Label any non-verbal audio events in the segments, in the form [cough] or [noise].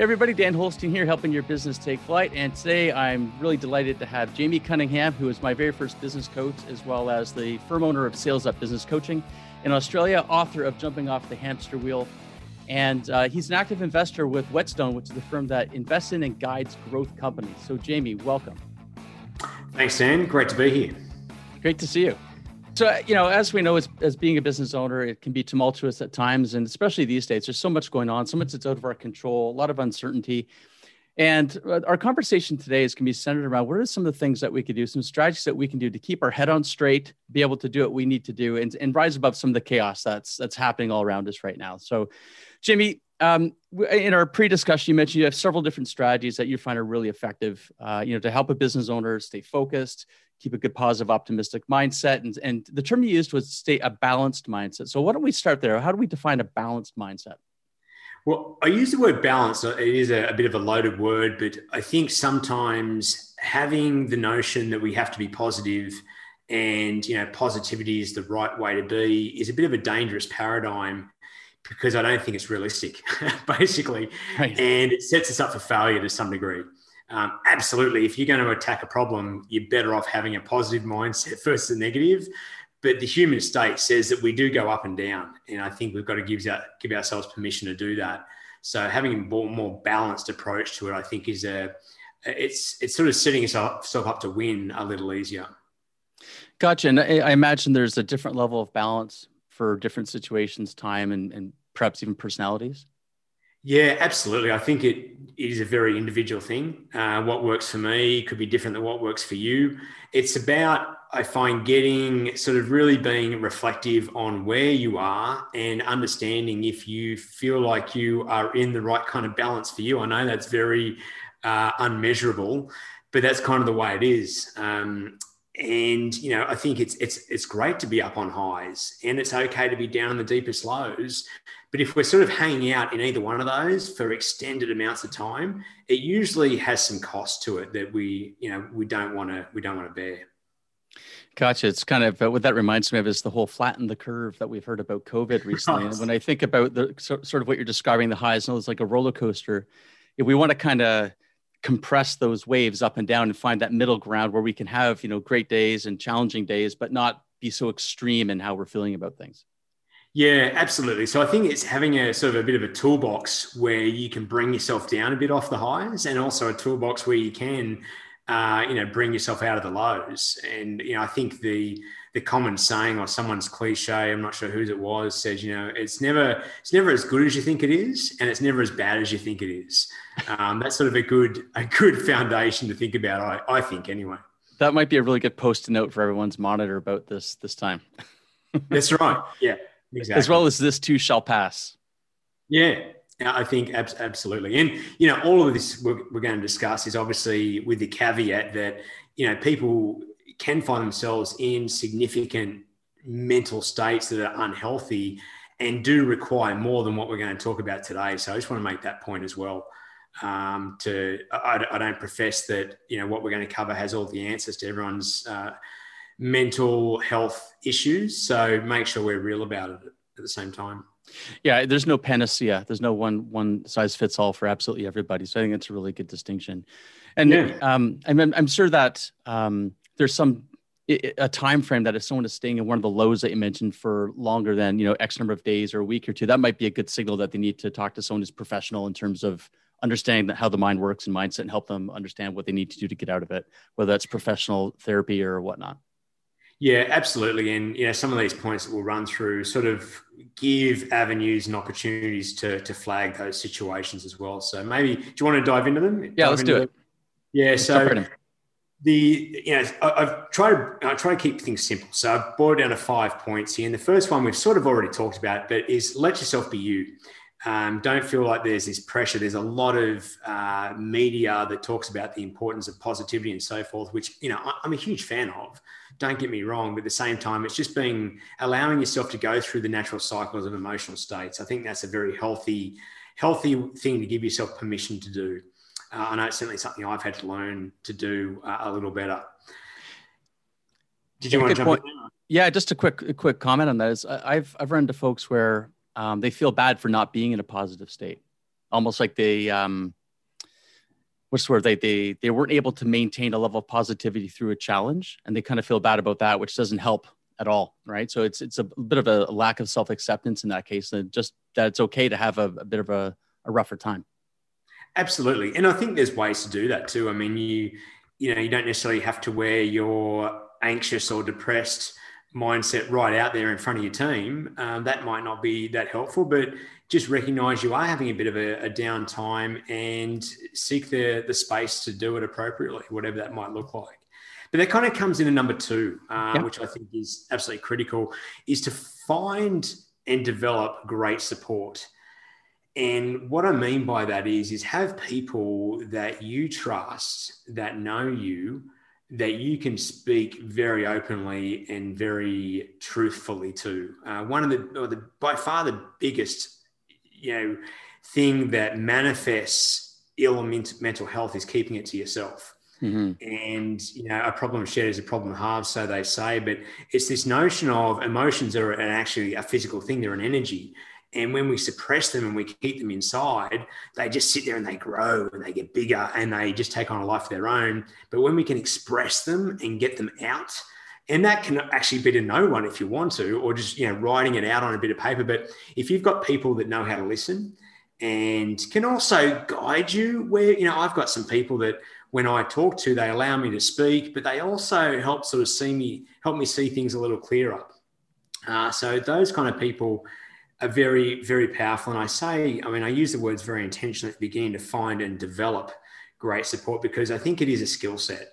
Hey everybody, Dan Holstein here, helping your business take flight. And today I'm really delighted to have Jamie Cunningham, who is my very first business coach, as well as the firm owner of Sales Up Business Coaching in Australia, author of Jumping Off the Hamster Wheel. And uh, he's an active investor with Whetstone, which is the firm that invests in and guides growth companies. So, Jamie, welcome. Thanks, Dan. Great to be here. Great to see you. So, you know, as we know, as, as being a business owner, it can be tumultuous at times. And especially these days, there's so much going on, so much that's out of our control, a lot of uncertainty. And uh, our conversation today is going to be centered around what are some of the things that we could do, some strategies that we can do to keep our head on straight, be able to do what we need to do, and, and rise above some of the chaos that's that's happening all around us right now. So, Jimmy, um, in our pre-discussion, you mentioned you have several different strategies that you find are really effective, uh, you know, to help a business owner stay focused, keep a good, positive, optimistic mindset. And, and the term you used was stay a balanced mindset. So why don't we start there? How do we define a balanced mindset? Well, I use the word balance. It is a, a, bit of a loaded word, but I think sometimes having the notion that we have to be positive and you know positivity is the right way to be is a bit of a dangerous paradigm because I don't think it's realistic, [laughs] basically, right. and it sets us up for failure to some degree. Um, absolutely, if you're going to attack a problem, you're better off having a positive mindset [laughs] versus a negative. But the human state says that we do go up and down, and I think we've got to give, give ourselves permission to do that. So having a more, more balanced approach to it, I think, is a it's it's sort of setting yourself up to win a little easier. Gotcha. And I imagine there's a different level of balance for different situations, time, and, and perhaps even personalities. Yeah, absolutely. I think it, it is a very individual thing. Uh, what works for me could be different than what works for you. It's about, I find, getting sort of really being reflective on where you are and understanding if you feel like you are in the right kind of balance for you. I know that's very uh, unmeasurable, but that's kind of the way it is. Um, and you know, I think it's it's it's great to be up on highs, and it's okay to be down in the deepest lows. But if we're sort of hanging out in either one of those for extended amounts of time, it usually has some cost to it that we, you know, we don't want to we don't want to bear. Gotcha. It's kind of what that reminds me of is the whole flatten the curve that we've heard about COVID [laughs] recently. and when I think about the sort of what you're describing, the highs, and it's like a roller coaster. If we want to kind of compress those waves up and down and find that middle ground where we can have, you know, great days and challenging days, but not be so extreme in how we're feeling about things. Yeah, absolutely. So I think it's having a sort of a bit of a toolbox where you can bring yourself down a bit off the highs, and also a toolbox where you can, uh, you know, bring yourself out of the lows. And you know, I think the the common saying or someone's cliche, I'm not sure whose it was, says, you know, it's never it's never as good as you think it is, and it's never as bad as you think it is. Um, that's sort of a good a good foundation to think about. I, I think anyway. That might be a really good post to note for everyone's monitor about this this time. [laughs] that's right. Yeah. Exactly. As well as this too shall pass. Yeah, I think absolutely. And, you know, all of this we're, we're, going to discuss is obviously with the caveat that, you know, people can find themselves in significant mental states that are unhealthy and do require more than what we're going to talk about today. So I just want to make that point as well. Um, to I, I, don't profess that you know what we're going to cover has all the answers to everyone's uh, mental health issues. So make sure we're real about it at the same time. Yeah, there's no panacea. There's no one one size fits all for absolutely everybody. So I think it's a really good distinction. And yeah. um, I'm, I'm sure that um, there's some a time frame that if someone is staying in one of the lows that you mentioned for longer than you know x number of days or a week or two, that might be a good signal that they need to talk to someone who's professional in terms of understanding how the mind works and mindset and help them understand what they need to do to get out of it, whether that's professional therapy or whatnot. Yeah, absolutely. And you know, some of these points that we'll run through sort of give avenues and opportunities to to flag those situations as well. So maybe do you want to dive into them? Yeah, dive let's do it. Yeah, so the you know I've tried I try to keep things simple. So I've boiled down to five points here. And the first one we've sort of already talked about, but is let yourself be you. Um, don't feel like there's this pressure. There's a lot of uh, media that talks about the importance of positivity and so forth, which you know I'm a huge fan of. Don't get me wrong, but at the same time, it's just being allowing yourself to go through the natural cycles of emotional states. I think that's a very healthy, healthy thing to give yourself permission to do. Uh, I know it's certainly something I've had to learn to do uh, a little better. Did you yeah, want to jump in? Yeah, just a quick, a quick comment on that is I've I've run into folks where um, they feel bad for not being in a positive state. almost like they um, what's the word they they they weren't able to maintain a level of positivity through a challenge, and they kind of feel bad about that, which doesn't help at all, right? So it's it's a bit of a lack of self acceptance in that case, and just that it's okay to have a, a bit of a, a rougher time. Absolutely, and I think there's ways to do that too. I mean, you you know you don't necessarily have to wear your anxious or depressed mindset right out there in front of your team. Um, that might not be that helpful, but just recognize you are having a bit of a, a downtime and seek the the space to do it appropriately, whatever that might look like. But that kind of comes into number two, uh, yep. which I think is absolutely critical, is to find and develop great support. And what I mean by that is, is have people that you trust, that know you, that you can speak very openly and very truthfully to. Uh, one of the, or the, by far the biggest, you know, thing that manifests ill mental health is keeping it to yourself. Mm-hmm. And you know, a problem shared is a problem halved, so they say. But it's this notion of emotions are an actually a physical thing; they're an energy. And when we suppress them and we keep them inside, they just sit there and they grow and they get bigger and they just take on a life of their own. But when we can express them and get them out, and that can actually be to no one if you want to, or just you know writing it out on a bit of paper. But if you've got people that know how to listen and can also guide you, where you know I've got some people that when I talk to, they allow me to speak, but they also help sort of see me, help me see things a little clearer. Uh, so those kind of people are very, very powerful. And I say, I mean, I use the words very intentionally at the beginning to find and develop great support because I think it is a skill set.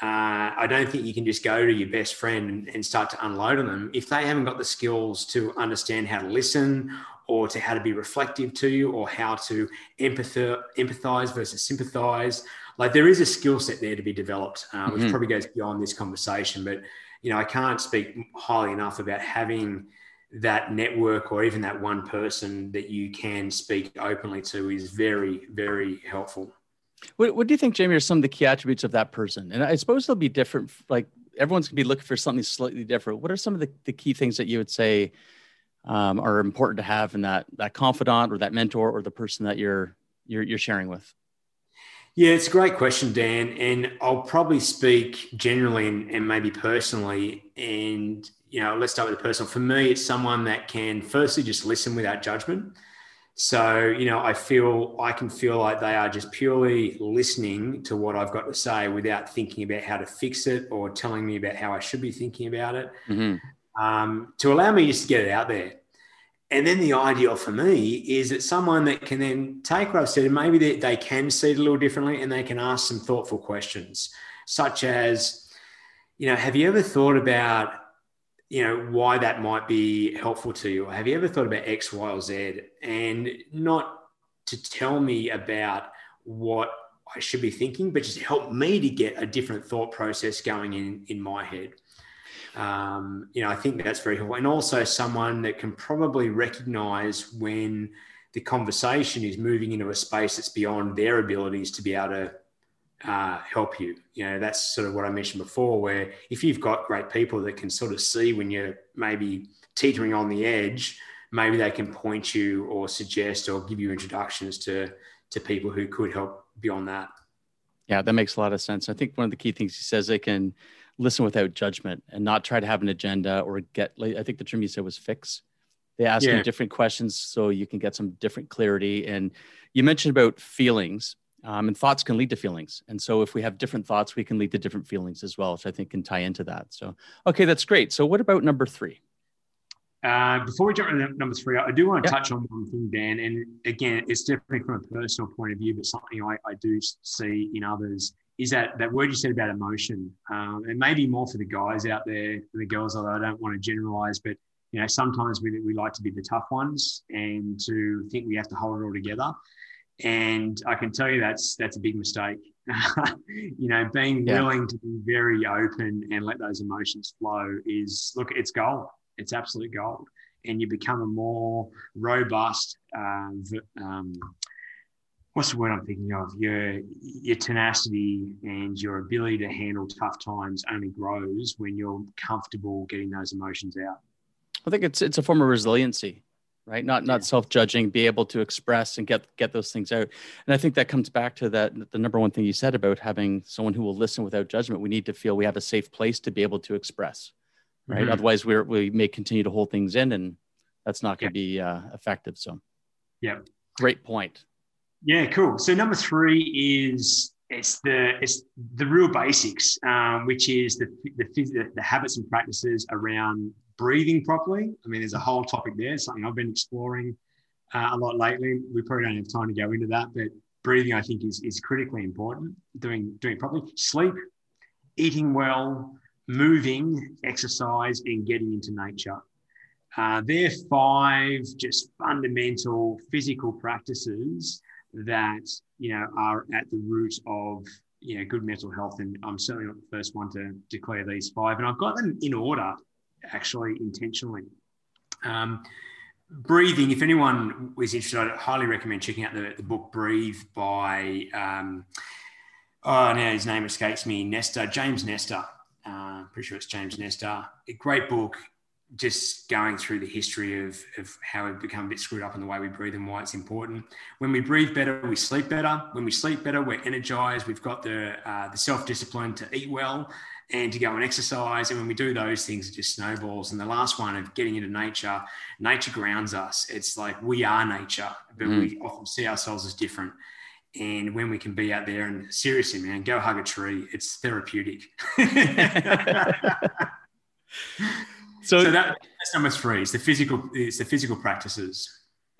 Uh, I don't think you can just go to your best friend and, and, start to unload on them if they haven't got the skills to understand how to listen or to how to be reflective to you or how to empathize, empathize versus sympathize like there is a skill set there to be developed, uh, which mm-hmm. probably goes beyond this conversation. But you know, I can't speak highly enough about having that network or even that one person that you can speak openly to is very, very helpful. What, what do you think, Jamie, are some of the key attributes of that person? And I suppose they'll be different. Like everyone's gonna be looking for something slightly different. What are some of the, the key things that you would say um, are important to have in that that confidant or that mentor or the person that you're you're, you're sharing with? Yeah, it's a great question, Dan. And I'll probably speak generally and, and, maybe personally. And, you know, let's start with the personal. For me, it's someone that can firstly just listen without judgment. So, you know, I feel I can feel like they are just purely listening to what I've got to say without thinking about how to fix it or telling me about how I should be thinking about it. Mm-hmm. Um, to allow me just to get it out there. And then the ideal for me is that someone that can then take what I've said and maybe they, they can see it a little differently and they can ask some thoughtful questions, such as, you know, have you ever thought about, you know, why that might be helpful to you? Have you ever thought about X, Y, or Z? And not to tell me about what I should be thinking, but just help me to get a different thought process going in in my head. Um, you know, I think that's very helpful. And also someone that can probably recognize when the conversation is moving into a space that's beyond their abilities to be able to uh, help you. You know, that's sort of what I mentioned before, where if you've got great people that can sort of see when you're maybe teetering on the edge, maybe they can point you or suggest or give you introductions to to people who could help beyond that. Yeah, that makes a lot of sense. I think one of the key things he says they can listen without judgment and not try to have an agenda or get like i think the term you said was fix they ask yeah. you different questions so you can get some different clarity and you mentioned about feelings um, and thoughts can lead to feelings and so if we have different thoughts we can lead to different feelings as well which i think can tie into that so okay that's great so what about number three uh, before we jump into number three, I do want to yep. touch on one thing, Dan. And again, it's different from a personal point of view, but something I, I do see in others is that that word you said about emotion, um, and maybe more for the guys out there, the girls. Although I don't want to generalize, but you know, sometimes we we like to be the tough ones and to think we have to hold it all together. And I can tell you that's that's a big mistake. [laughs] you know, being yeah. willing to be very open and let those emotions flow is look, it's gold. It's absolute gold, and you become a more robust. Uh, um, what's the word I'm thinking of? Your your tenacity and your ability to handle tough times only grows when you're comfortable getting those emotions out. I think it's it's a form of resiliency, right? Not not self-judging, be able to express and get get those things out. And I think that comes back to that the number one thing you said about having someone who will listen without judgment. We need to feel we have a safe place to be able to express, right? Mm-hmm. Otherwise, we're we may continue to hold things in, and that's not going to yeah. be uh, effective. So, yeah, great point. Yeah, cool. So number three is it's the it's the real basics, um, which is the, the the habits and practices around breathing properly. I mean, there's a whole topic there, something I've been exploring uh, a lot lately. We probably don't have time to go into that, but breathing, I think, is, is critically important. Doing doing properly, sleep, eating well, moving, exercise, and getting into nature. Uh, they're five just fundamental physical practices that you know are at the root of you know good mental health. And I'm certainly not the first one to declare these five. And I've got them in order actually intentionally. Um, breathing, if anyone was interested, I'd highly recommend checking out the, the book Breathe by, um, oh, now his name escapes me, Nestor, James Nestor. Uh, pretty sure it's James Nestor. A great book, just going through the history of, of how we've become a bit screwed up in the way we breathe and why it's important. When we breathe better, we sleep better. When we sleep better, we're energized. We've got the, uh, the self discipline to eat well and to go and exercise. And when we do those things, it just snowballs. And the last one of getting into nature, nature grounds us. It's like we are nature, but mm. we often see ourselves as different. And when we can be out there and seriously, man, go hug a tree. It's therapeutic. [laughs] [laughs] so, so that, that's number three. It's the physical. It's the physical practices.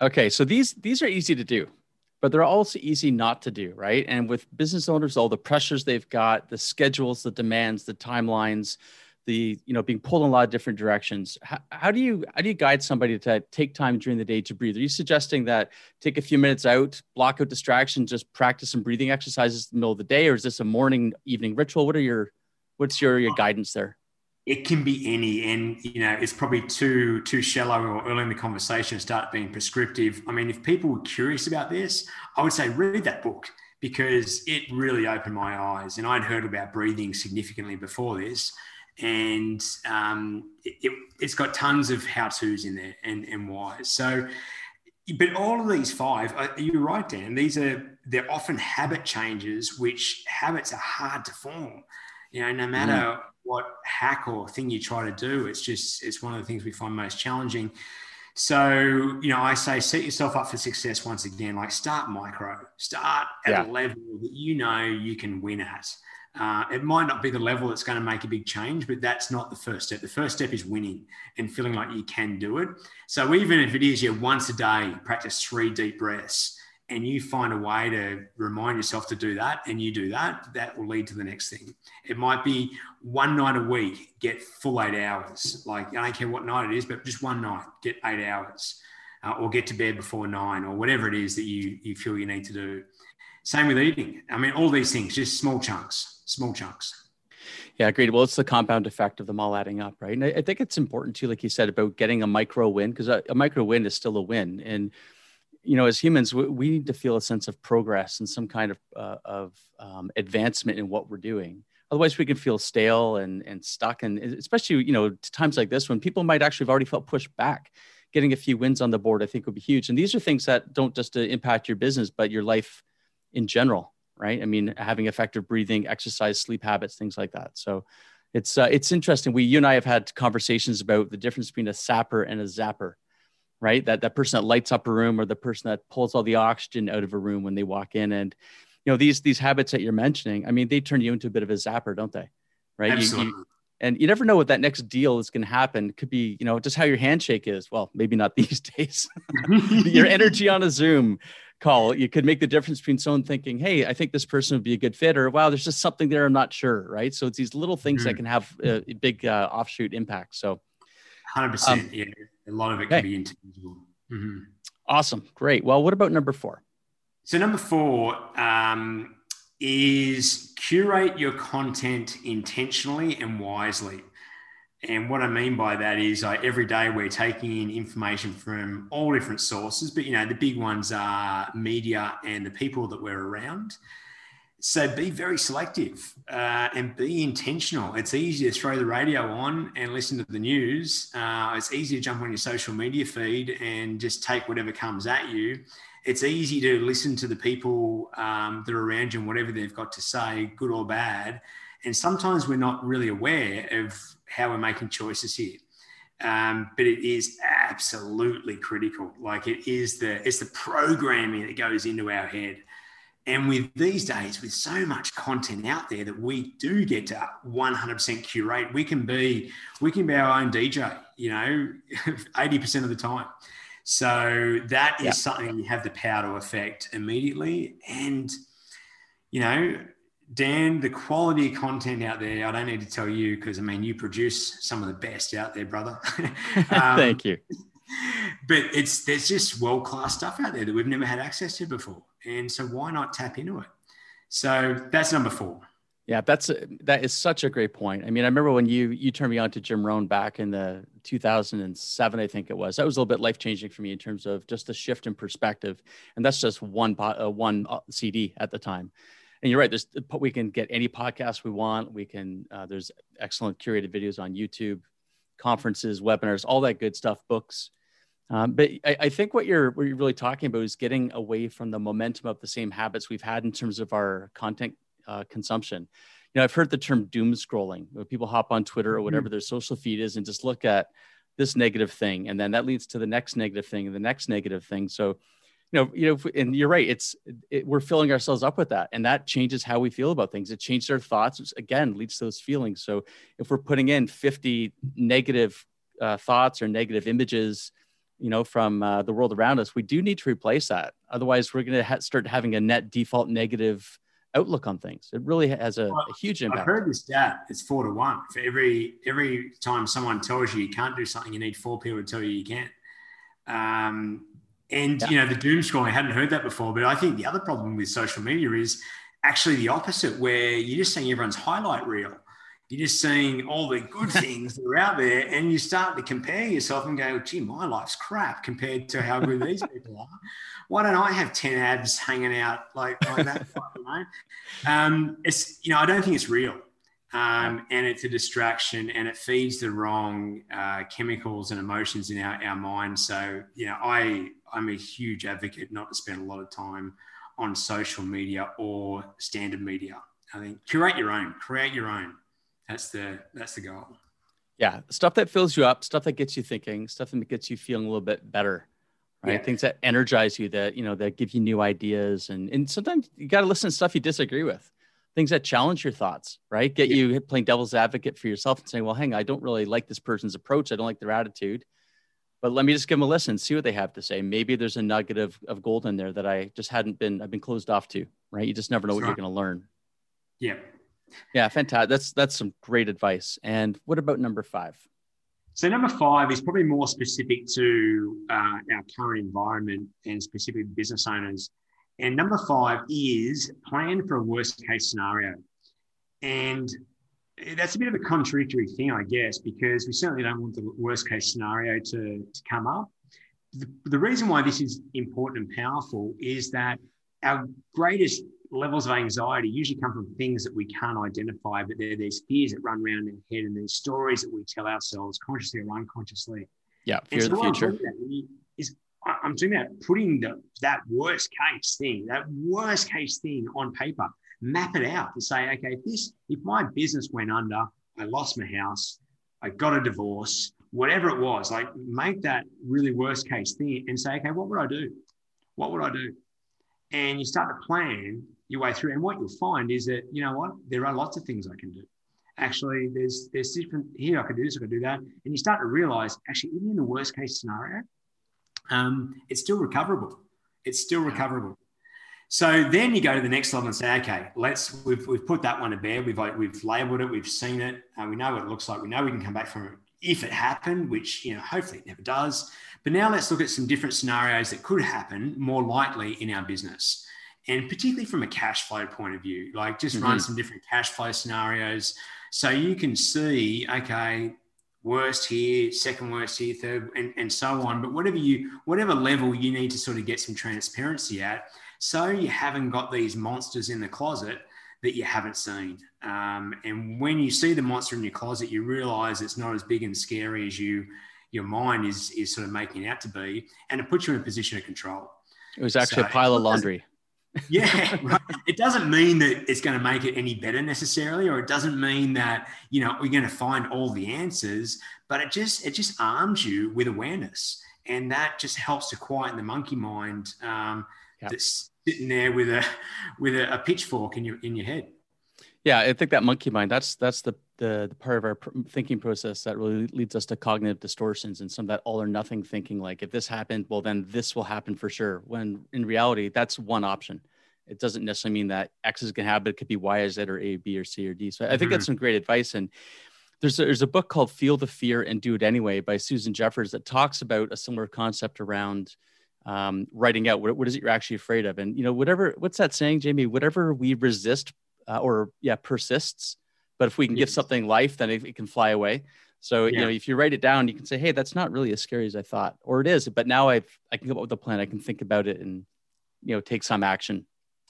Okay, so these these are easy to do but they're also easy not to do, right? And with business owners, all the pressures they've got, the schedules, the demands, the timelines, the you know being pulled in a lot of different directions. How, how do you how do you guide somebody to take time during the day to breathe? Are you suggesting that take a few minutes out, block out distractions, just practice some breathing exercises in the middle of the day, or is this a morning evening ritual? What are your what's your, your guidance there? It can be any and you know it's probably too too shallow or early in the conversation to start being prescriptive. I mean if people were curious about this i would say read that book because it really opened my eyes and i'd heard about breathing significantly before this and um, it, has got tons of how to's in there and, and why. So but all of these five uh, you're right dan these are they're often habit changes which habits are hard to form you know no matter mm what hack or thing you try to do. It's just it's one of the things we find most challenging. So, you know, I say set yourself up for success once again. Like start micro, start at yeah. a level that you know you can win at. Uh, it might not be the level that's going to make a big change, but that's not the first step. The first step is winning and feeling like you can do it. So even if it is you once a day, practice three deep breaths and you find a way to remind yourself to do that and you do that, that will lead to the next thing. It might be one night a week, get full eight hours. Like, I don't care what night it is, but just one night, get eight hours. Uh, or get to bed before nine, or whatever it is that you, you feel you need to do. Same with eating. I mean, all these things, just small chunks, small chunks. Yeah, agreed. Well, it's the compound effect of them all adding up, right? And I, think it's important too, like you said, about getting a micro win because a, a micro win is still a win. And you know, as humans, we, we, need to feel a sense of progress and some kind of uh, of um, advancement in what we're doing. Otherwise, we can feel stale and and stuck. And especially, you know, times like this when people might actually have already felt pushed back. Getting a few wins on the board, I think, would be huge. And these are things that don't just uh, impact your business, but your life in general, right? I mean, having effective breathing, exercise, sleep habits, things like that. So, it's uh, it's interesting. We you and I have had conversations about the difference between a sapper and a zapper right? That that person that lights up a room or the person that pulls all the oxygen out of a room when they walk in. And you know, these these habits that you're mentioning, I mean, they turn you into a bit of a zapper, don't they? Right. Absolutely. You, you, and you never know what that next deal is going to happen. It could be, you know, just how your handshake is. Well, maybe not [laughs] these days. [laughs] your energy on a Zoom call, you could make the difference between someone thinking, "Hey, I think this person would be a good fit," or "Wow, there's just something there I'm not sure." Right. So it's these little things mm-hmm. that can have a, big uh, offshoot impact. So, hundred um, percent. A lot of it can be intangible. Mm-hmm. Awesome. Great. Well, what about number four? So, number four um, is curate your content intentionally and wisely. And what I mean by that is every day we're taking in information from all different sources, but you know, the big ones are media and the people that we're around. So be very selective uh, and be intentional. It's easy to throw the radio on and listen to the news. Uh, it's easy to jump on your social media feed and just take whatever comes at you. It's easy to listen to the people um, that are around you and whatever they've got to say, good or bad. And sometimes we're not really aware of how we're making choices here. Um, but it is absolutely critical. Like it is the it's the programming that goes into our head. And with these days, with so much content out there that we do get to 100% curate, we can be we can be our own DJ. You know, [laughs] 80% of the time. So that is yep. something you have the power to affect immediately. And you know, Dan, the quality of content out there, I don't need to tell you because I mean, you produce some of the best out there, brother. [laughs] um, Thank you. [laughs] But it's there's just world class stuff out there that we've never had access to before, and so why not tap into it? So that's number four. Yeah, that's a, that is such a great point. I mean, I remember when you you turned me on to Jim Rohn back in the 2007, I think it was. That was a little bit life changing for me in terms of just the shift in perspective, and that's just one uh, one uh, CD at the time and you're right. There's we can get any podcast we want. We can uh, there's excellent curated videos on YouTube, conferences, webinars, all that good stuff, books. Um, but I, I, think what you're what you're really talking about is getting away from the momentum of the same habits we've had in terms of our content uh, consumption. You know, I've heard the term doom scrolling. Where people hop on Twitter or whatever mm-hmm. their social feed is and just look at this negative thing, and then that leads to the next negative thing and the next negative thing. So you know, you know, and you're right. It's it, we're filling ourselves up with that, and that changes how we feel about things. It changes our thoughts. Which again, leads to those feelings. So if we're putting in 50 negative uh, thoughts or negative images, you know, from uh, the world around us, we do need to replace that. Otherwise, we're going to ha- start having a net default negative outlook on things. It really has a, well, a huge impact. I've heard this stat. It's four to one for every every time someone tells you you can't do something, you need four people to tell you you can. Um, and yeah. you know, the doom scrolling, I hadn't heard that before, but I think the other problem with social media is actually the opposite, where you're just seeing everyone's highlight reel. You're just seeing all the good things that are out there, and you start to compare yourself and go, "Gee, my life's crap compared to how good these people are." Why don't I have ten abs hanging out like, like that? Um, it's you know, I don't think it's real. Um, and it's a distraction and it feeds the wrong uh, chemicals and emotions in our, our mind. So, you know, I I'm a huge advocate not to spend a lot of time on social media or standard media. I think curate your own, create your own. That's the that's the goal. Yeah, stuff that fills you up, stuff that gets you thinking, stuff that gets you feeling a little bit better, right? Yeah. Things that energize you, that you know, that give you new ideas, and and sometimes you got to listen to stuff you disagree with, things that challenge your thoughts, right? Get yeah. you playing devil's advocate for yourself and saying, well, hang, on, I don't really like this person's approach, I don't like their attitude but let me just give them a listen, see what they have to say. Maybe there's a nugget of, of gold in there that I just hadn't been, I've been closed off to, right? You just never know what you're going to learn. Yeah. Yeah. Fantastic. That's, that's some great advice. And what about number five? So number five is probably more specific to uh, our current environment and specific business owners. And number five is plan for a worst case scenario. And that's a bit of a contradictory thing, I guess, because we certainly don't want the worst case scenario to, to come up. The, the reason why this is important and powerful is that our greatest levels of anxiety usually come from things that we can't identify, but they're these fears that run around in our head and these stories that we tell ourselves consciously or unconsciously. Yeah, fear so of the future. Is I'm talking about putting the, that worst case thing, that worst case thing on paper map it out and say, okay, if this, if my business went under, I lost my house, I got a divorce, whatever it was, like make that really worst case thing and say, okay, what would I do? What would I do? And you start to plan your way through. And what you'll find is that, you know what, there are lots of things I can do. Actually, there's there's different here, I could do this, I could do that. And you start to realize, actually, even in the worst case scenario, um, it's still recoverable. It's still recoverable. So then you go to the next level and say, okay, let's we've, we've put that one to bed. We've we've labelled it. We've seen it. Uh, we know what it looks like. We know we can come back from it if it happened, which you know hopefully it never does. But now let's look at some different scenarios that could happen more likely in our business, and particularly from a cash flow point of view. Like just mm-hmm. run some different cash flow scenarios so you can see, okay, worst here, second worst here, third, and, and so on. But whatever you whatever level you need to sort of get some transparency at so you haven't got these monsters in the closet that you haven't seen. Um, and when you see the monster in your closet, you realize it's not as big and scary as you your mind is is sort of making it out to be, and it puts you in a position of control. It was actually so a pile of laundry. Yeah, right. It doesn't mean that it's going to make it any better necessarily, or it doesn't mean that you know we're going to find all the answers. But it just it just arms you with awareness, and that just helps to quieten the monkey mind um, yep. that's sitting there with a with a, a pitchfork in your in your head. Yeah, I think that monkey mind that's that's the the, the part of our pr- thinking process that really leads us to cognitive distortions and some of that all or nothing thinking like if this happened well then this will happen for sure when in reality that's one option. It doesn't necessarily mean that x is going to happen. It could be y or z or a b or c or d. So i think mm-hmm. that's some great advice. And there's a, there's a book called feel the fear and do it anyway by susan jeffers that talks about a similar concept around um, writing out what, what is it you're actually afraid of? And you know whatever what's that saying jamie? Whatever we resist uh, or yeah persists but if we can give something life, then it, it can fly away. So yeah. you know, if you write it down, you can say, "Hey, that's not really as scary as I thought," or it is. But now I've I can come up with a plan. I can think about it and you know take some action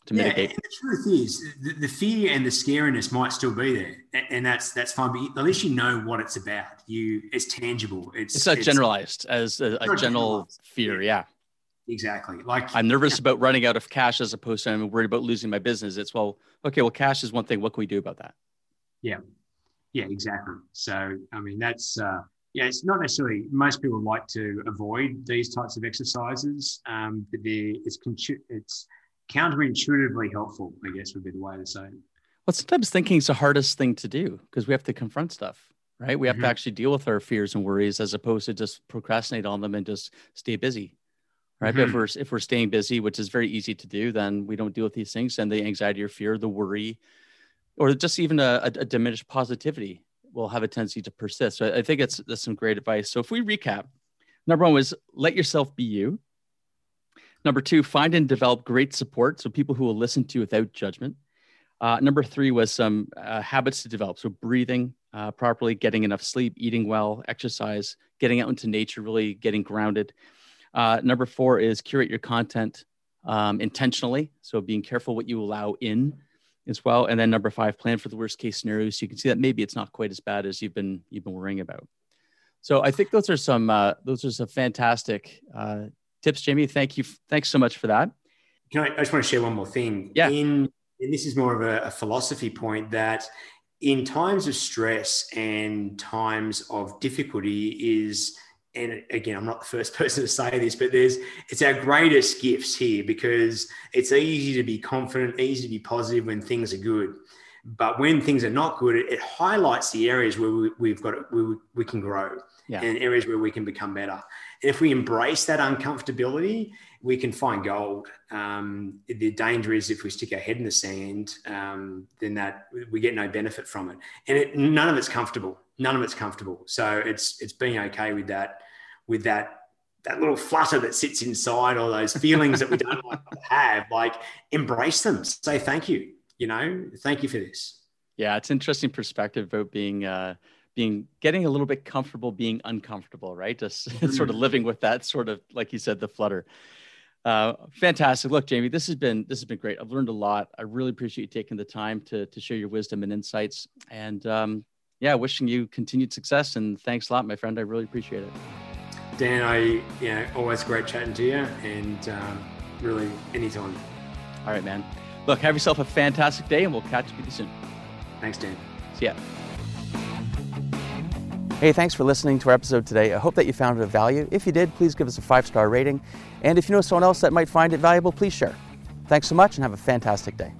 to yeah, mitigate. the truth is, the, the, fear and the scariness might still be there, and that's that's fine. But at least you know what it's about. You, it's tangible. It's it's, it's generalized as a, a general fear. Yeah. Exactly. Like I'm nervous yeah. about running out of cash as opposed to I'm worried about losing my business. It's well, okay, well, cash is one thing. What can we do about that? Yeah, yeah, exactly. So, I mean, that's uh, yeah, it's not necessarily. Most people like to avoid these types of exercises, um, but it's it's counterintuitively helpful. I guess would be the way to say it. Well, sometimes thinking is the hardest thing to do because we have to confront stuff, right? We have mm-hmm. to actually deal with our fears and worries as opposed to just procrastinate on them and just stay busy, right? Mm-hmm. But if we're if we're staying busy, which is very easy to do, then we don't deal with these things, and the anxiety or fear, the worry, or just even a, a, diminished positivity will have a tendency to persist. So I think it's that's some great advice. So if we recap, number one was let yourself be you. Number two, find and develop great support. So people who will listen to you without judgment. Uh, number three was some uh, habits to develop. So breathing uh, properly, getting enough sleep, eating well, exercise, getting out into nature, really getting grounded. Uh, number four is curate your content um, intentionally. So being careful what you allow in as well. And then number five, plan for the worst case scenario. So you can see that maybe it's not quite as bad as you've been you've been worrying about. So I think those are some uh, those are some fantastic uh, tips, Jamie. Thank you. Thanks so much for that. Can I, I just want to share one more thing. Yeah. In and this is more of a, a philosophy point that in times of stress and times of difficulty is and again, I'm not the first [laughs] person to say this, but there's it's our greatest gifts here because it's easy to be confident, easy to be positive when things are good. But when things are not good, it, it highlights the areas where we, have got we, we can grow yeah. and areas where we can become better. And if we embrace that uncomfortability, we can find gold. Um, the danger is if we stick our head in the sand, um, then that we get no benefit from it, and it, none of it's comfortable none of it's comfortable. So it's it's being okay with that, with that that little flutter that sits inside, or those feelings that we don't [laughs] like to have. Like embrace them. Say thank you. You know, thank you for this. Yeah, it's interesting perspective about being uh, being getting a little bit comfortable being uncomfortable, right? Just mm-hmm. [laughs] sort of living with that sort of like you said, the flutter. Uh, fantastic. Look, Jamie, this has been this has been great. I've learned a lot. I really appreciate you taking the time to to share your wisdom and insights. And um, yeah, wishing you continued success and thanks a lot, my friend. I really appreciate it. Dan, I yeah, always great chatting to you, and um, really anytime. All right, man. Look, have yourself a fantastic day, and we'll catch up with you soon. Thanks, Dan. See ya. Hey, thanks for listening to our episode today. I hope that you found it of value. If you did, please give us a five star rating. And if you know someone else that might find it valuable, please share. Thanks so much and have a fantastic day.